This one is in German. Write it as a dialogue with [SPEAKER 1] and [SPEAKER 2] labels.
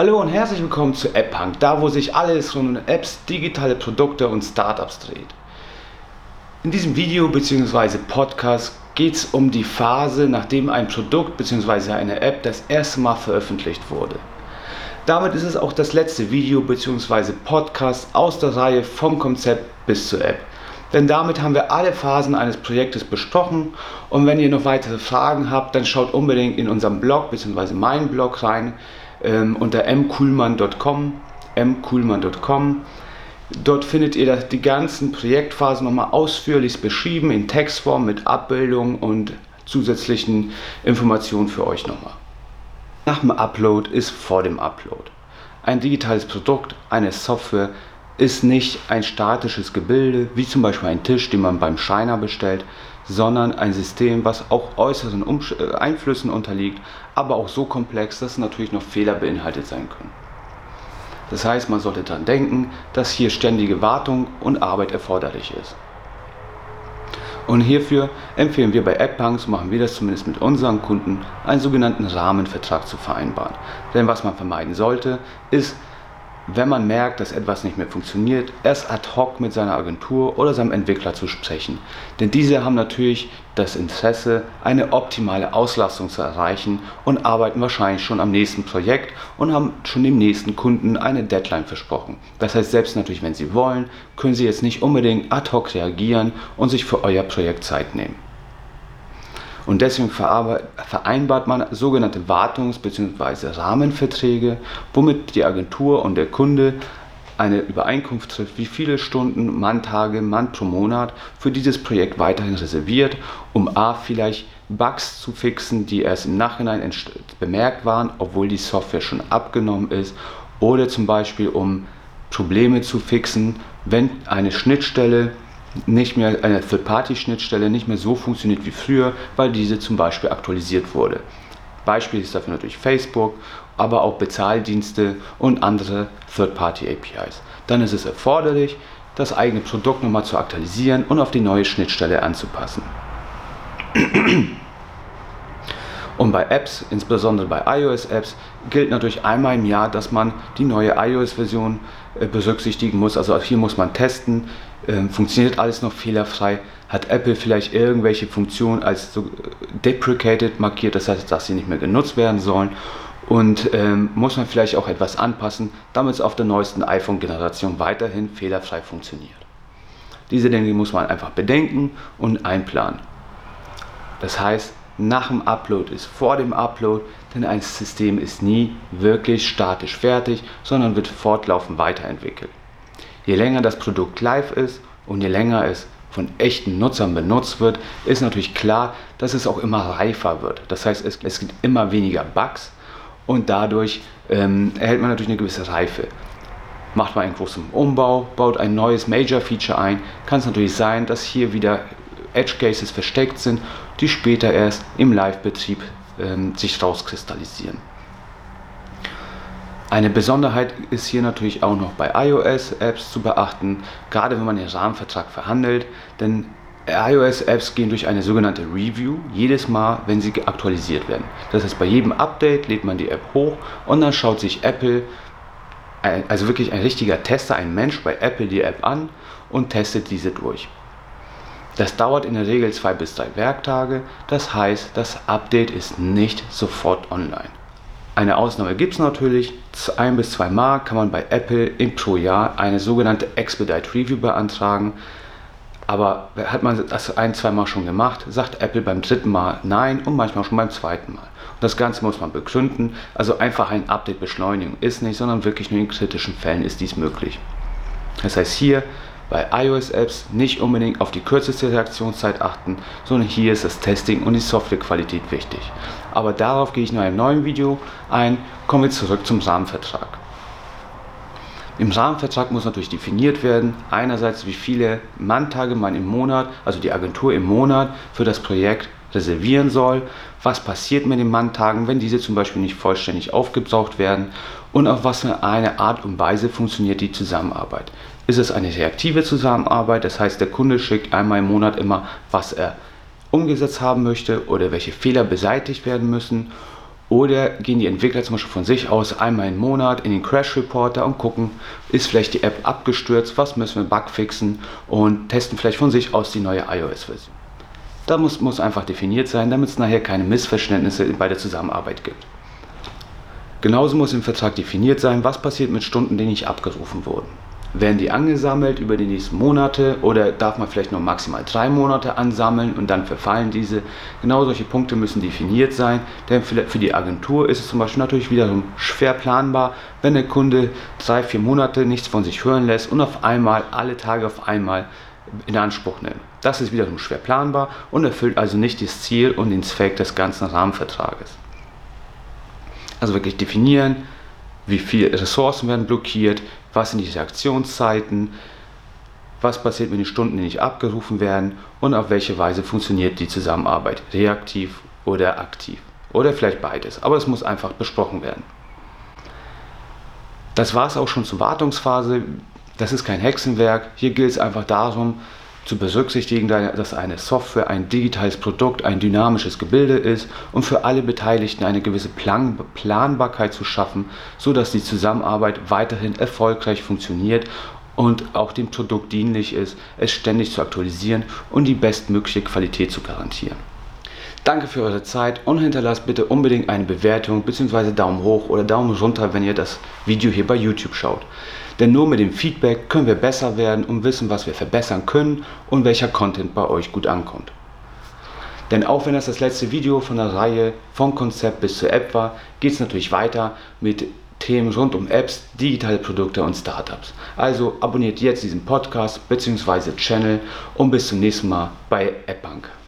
[SPEAKER 1] Hallo und herzlich willkommen zu AppPunk, da wo sich alles rund um Apps, digitale Produkte und Startups dreht. In diesem Video bzw. Podcast geht es um die Phase, nachdem ein Produkt bzw. eine App das erste Mal veröffentlicht wurde. Damit ist es auch das letzte Video bzw. Podcast aus der Reihe vom Konzept bis zur App. Denn damit haben wir alle Phasen eines Projektes besprochen und wenn ihr noch weitere Fragen habt, dann schaut unbedingt in unserem Blog bzw. meinen Blog rein ähm, unter mkuhlmann.com, mkuhlmann.com. Dort findet ihr die ganzen Projektphasen nochmal ausführlich beschrieben in Textform mit Abbildung und zusätzlichen Informationen für euch nochmal. Nach dem Upload ist vor dem Upload. Ein digitales Produkt, eine Software ist nicht ein statisches Gebilde, wie zum Beispiel ein Tisch, den man beim Scheiner bestellt, sondern ein System, was auch äußeren Umsch äh, Einflüssen unterliegt, aber auch so komplex, dass natürlich noch Fehler beinhaltet sein können. Das heißt, man sollte daran denken, dass hier ständige Wartung und Arbeit erforderlich ist. Und hierfür empfehlen wir bei AppPunk, machen wir das zumindest mit unseren Kunden, einen sogenannten Rahmenvertrag zu vereinbaren. Denn was man vermeiden sollte, ist, wenn man merkt, dass etwas nicht mehr funktioniert, erst ad hoc mit seiner Agentur oder seinem Entwickler zu sprechen. Denn diese haben natürlich das Interesse, eine optimale Auslastung zu erreichen und arbeiten wahrscheinlich schon am nächsten Projekt und haben schon dem nächsten Kunden eine Deadline versprochen. Das heißt, selbst natürlich, wenn sie wollen, können sie jetzt nicht unbedingt ad hoc reagieren und sich für euer Projekt Zeit nehmen. Und deswegen vereinbart man sogenannte Wartungs- bzw. Rahmenverträge, womit die Agentur und der Kunde eine Übereinkunft trifft, wie viele Stunden, Manntage, Mann pro Monat für dieses Projekt weiterhin reserviert, um a vielleicht Bugs zu fixen, die erst im Nachhinein bemerkt waren, obwohl die Software schon abgenommen ist, oder zum Beispiel um Probleme zu fixen, wenn eine Schnittstelle nicht mehr eine Third-Party-Schnittstelle nicht mehr so funktioniert wie früher, weil diese zum Beispiel aktualisiert wurde. Beispiel ist dafür natürlich Facebook, aber auch Bezahldienste und andere Third-Party-APIs. Dann ist es erforderlich, das eigene Produkt nochmal zu aktualisieren und auf die neue Schnittstelle anzupassen. Und bei Apps, insbesondere bei iOS-Apps, gilt natürlich einmal im Jahr, dass man die neue iOS-Version äh, berücksichtigen muss. Also hier muss man testen, ähm, funktioniert alles noch fehlerfrei. Hat Apple vielleicht irgendwelche Funktionen als äh, deprecated markiert, das heißt, dass sie nicht mehr genutzt werden sollen. Und ähm, muss man vielleicht auch etwas anpassen, damit es auf der neuesten iPhone-Generation weiterhin fehlerfrei funktioniert. Diese Dinge muss man einfach bedenken und einplanen. Das heißt, nach dem Upload ist vor dem Upload, denn ein System ist nie wirklich statisch fertig, sondern wird fortlaufend weiterentwickelt. Je länger das Produkt live ist und je länger es von echten Nutzern benutzt wird, ist natürlich klar, dass es auch immer reifer wird. Das heißt, es, es gibt immer weniger Bugs und dadurch ähm, erhält man natürlich eine gewisse Reife. Macht man einen großen Umbau, baut ein neues Major Feature ein, kann es natürlich sein, dass hier wieder Edge Cases versteckt sind, die später erst im Live-Betrieb ähm, sich rauskristallisieren. Eine Besonderheit ist hier natürlich auch noch bei iOS-Apps zu beachten, gerade wenn man den Rahmenvertrag verhandelt, denn iOS-Apps gehen durch eine sogenannte Review jedes Mal, wenn sie aktualisiert werden. Das heißt, bei jedem Update lädt man die App hoch und dann schaut sich Apple, also wirklich ein richtiger Tester, ein Mensch bei Apple die App an und testet diese durch. Das dauert in der Regel zwei bis drei Werktage, das heißt, das Update ist nicht sofort online. Eine Ausnahme gibt es natürlich, ein bis zwei Mal kann man bei Apple im pro Jahr eine sogenannte Expedite Review beantragen. Aber hat man das ein, zwei Mal schon gemacht, sagt Apple beim dritten Mal nein und manchmal schon beim zweiten Mal. Und das Ganze muss man begründen. Also einfach ein Update beschleunigen ist nicht, sondern wirklich nur in kritischen Fällen ist dies möglich. Das heißt hier bei iOS-Apps nicht unbedingt auf die kürzeste Reaktionszeit achten, sondern hier ist das Testing und die Softwarequalität wichtig. Aber darauf gehe ich in einem neuen Video ein. Kommen wir zurück zum Rahmenvertrag. Im Rahmenvertrag muss natürlich definiert werden, einerseits wie viele Manntage man im Monat, also die Agentur im Monat für das Projekt reservieren soll, was passiert mit den Manntagen, wenn diese zum Beispiel nicht vollständig aufgebraucht werden und auf was für eine Art und Weise funktioniert die Zusammenarbeit. Ist es eine reaktive Zusammenarbeit, das heißt der Kunde schickt einmal im Monat immer, was er umgesetzt haben möchte oder welche Fehler beseitigt werden müssen Oder gehen die Entwickler zum Beispiel von sich aus einmal im Monat in den Crash Reporter und gucken, ist vielleicht die App abgestürzt, was müssen wir Bug fixen und testen vielleicht von sich aus die neue iOS-Version. Da muss, muss einfach definiert sein, damit es nachher keine Missverständnisse bei der Zusammenarbeit gibt. Genauso muss im Vertrag definiert sein, was passiert mit Stunden, die nicht abgerufen wurden. Werden die angesammelt über die nächsten Monate oder darf man vielleicht nur maximal drei Monate ansammeln und dann verfallen diese? Genau solche Punkte müssen definiert sein, denn für die Agentur ist es zum Beispiel natürlich wiederum schwer planbar, wenn der Kunde drei, vier Monate nichts von sich hören lässt und auf einmal alle Tage auf einmal in Anspruch nimmt. Das ist wiederum schwer planbar und erfüllt also nicht das Ziel und den Zweck des ganzen Rahmenvertrages. Also wirklich definieren, wie viele Ressourcen werden blockiert, was sind die Reaktionszeiten, was passiert mit den Stunden, die nicht abgerufen werden und auf welche Weise funktioniert die Zusammenarbeit, reaktiv oder aktiv. Oder vielleicht beides, aber es muss einfach besprochen werden. Das war es auch schon zur Wartungsphase. Das ist kein Hexenwerk. Hier gilt es einfach darum, zu berücksichtigen, dass eine Software ein digitales Produkt, ein dynamisches Gebilde ist und für alle Beteiligten eine gewisse Plan Planbarkeit zu schaffen, sodass die Zusammenarbeit weiterhin erfolgreich funktioniert und auch dem Produkt dienlich ist, es ständig zu aktualisieren und die bestmögliche Qualität zu garantieren. Danke für eure Zeit und hinterlasst bitte unbedingt eine Bewertung bzw. Daumen hoch oder Daumen runter, wenn ihr das Video hier bei YouTube schaut. Denn nur mit dem Feedback können wir besser werden und wissen, was wir verbessern können und welcher Content bei euch gut ankommt. Denn auch wenn das das letzte Video von der Reihe vom Konzept bis zur App war, geht es natürlich weiter mit Themen rund um Apps, digitale Produkte und Startups. Also abonniert jetzt diesen Podcast bzw. Channel und bis zum nächsten Mal bei AppBank.